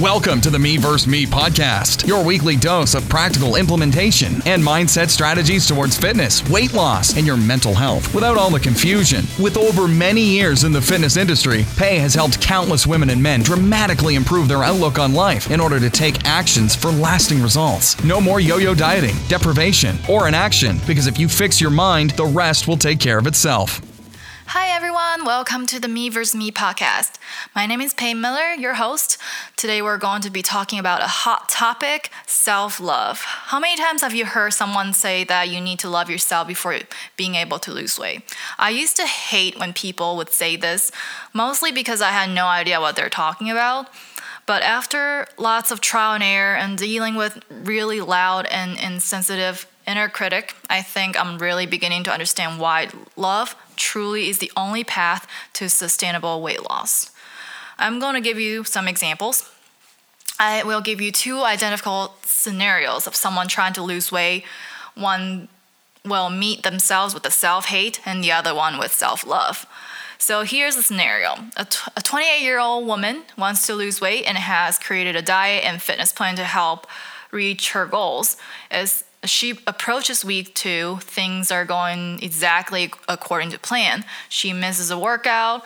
Welcome to the Me vs. Me podcast, your weekly dose of practical implementation and mindset strategies towards fitness, weight loss, and your mental health without all the confusion. With over many years in the fitness industry, Pay has helped countless women and men dramatically improve their outlook on life in order to take actions for lasting results. No more yo yo dieting, deprivation, or inaction, because if you fix your mind, the rest will take care of itself. Hi everyone, welcome to the Me vs. Me podcast. My name is Pay Miller, your host. Today we're going to be talking about a hot topic self love. How many times have you heard someone say that you need to love yourself before being able to lose weight? I used to hate when people would say this, mostly because I had no idea what they're talking about. But after lots of trial and error and dealing with really loud and insensitive inner critic, I think I'm really beginning to understand why love truly is the only path to sustainable weight loss. I'm going to give you some examples. I will give you two identical scenarios of someone trying to lose weight. One will meet themselves with the self hate, and the other one with self love. So here's the scenario a 28 year old woman wants to lose weight and has created a diet and fitness plan to help reach her goals. As she approaches week two, things are going exactly according to plan. She misses a workout,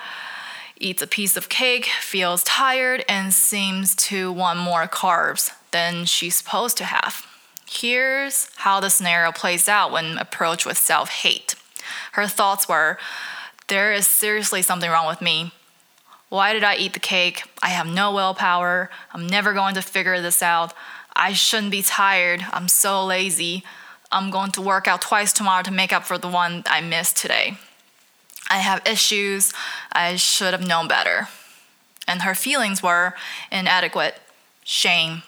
eats a piece of cake, feels tired, and seems to want more carbs than she's supposed to have. Here's how the scenario plays out when approached with self hate. Her thoughts were, There is seriously something wrong with me. Why did I eat the cake? I have no willpower. I'm never going to figure this out. I shouldn't be tired. I'm so lazy. I'm going to work out twice tomorrow to make up for the one I missed today. I have issues. I should have known better. And her feelings were inadequate, shame,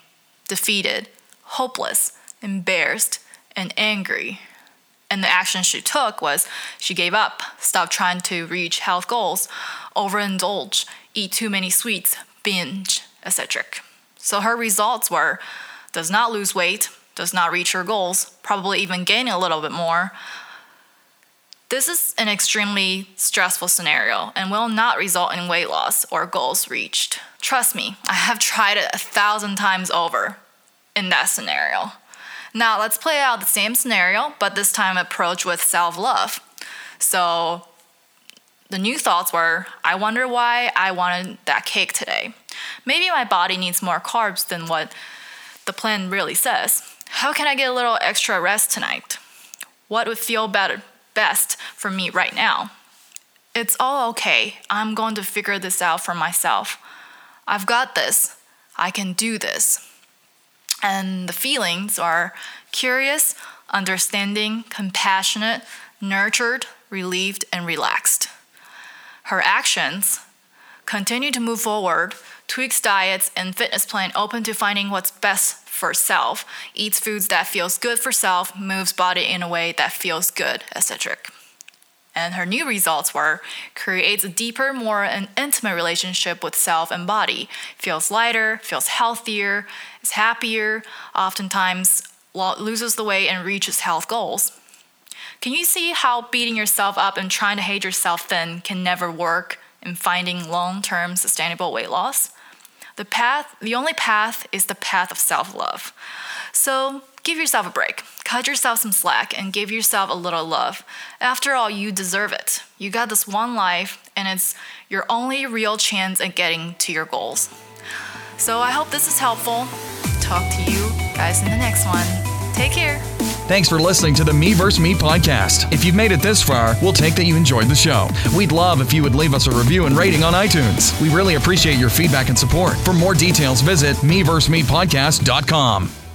defeated, hopeless, embarrassed, and angry. And the action she took was she gave up, stopped trying to reach health goals, overindulge, eat too many sweets, binge, etc. So her results were does not lose weight, does not reach her goals, probably even gain a little bit more. This is an extremely stressful scenario and will not result in weight loss or goals reached. Trust me, I have tried it a thousand times over in that scenario. Now, let's play out the same scenario, but this time approach with self love. So, the new thoughts were I wonder why I wanted that cake today. Maybe my body needs more carbs than what the plan really says. How can I get a little extra rest tonight? What would feel better, best for me right now? It's all okay. I'm going to figure this out for myself. I've got this. I can do this. And the feelings are curious, understanding, compassionate, nurtured, relieved, and relaxed. Her actions continue to move forward tweaks diets and fitness plan open to finding what's best for self, eats foods that feels good for self, moves body in a way that feels good, etc. And her new results were creates a deeper, more an intimate relationship with self and body, feels lighter, feels healthier, is happier, oftentimes loses the weight and reaches health goals. Can you see how beating yourself up and trying to hate yourself thin can never work in finding long-term sustainable weight loss? The path, the only path is the path of self love. So give yourself a break, cut yourself some slack, and give yourself a little love. After all, you deserve it. You got this one life, and it's your only real chance at getting to your goals. So I hope this is helpful. Talk to you guys in the next one. Take care. Thanks for listening to the Me vs. Me podcast. If you've made it this far, we'll take that you enjoyed the show. We'd love if you would leave us a review and rating on iTunes. We really appreciate your feedback and support. For more details, visit mevsmepodcast.com.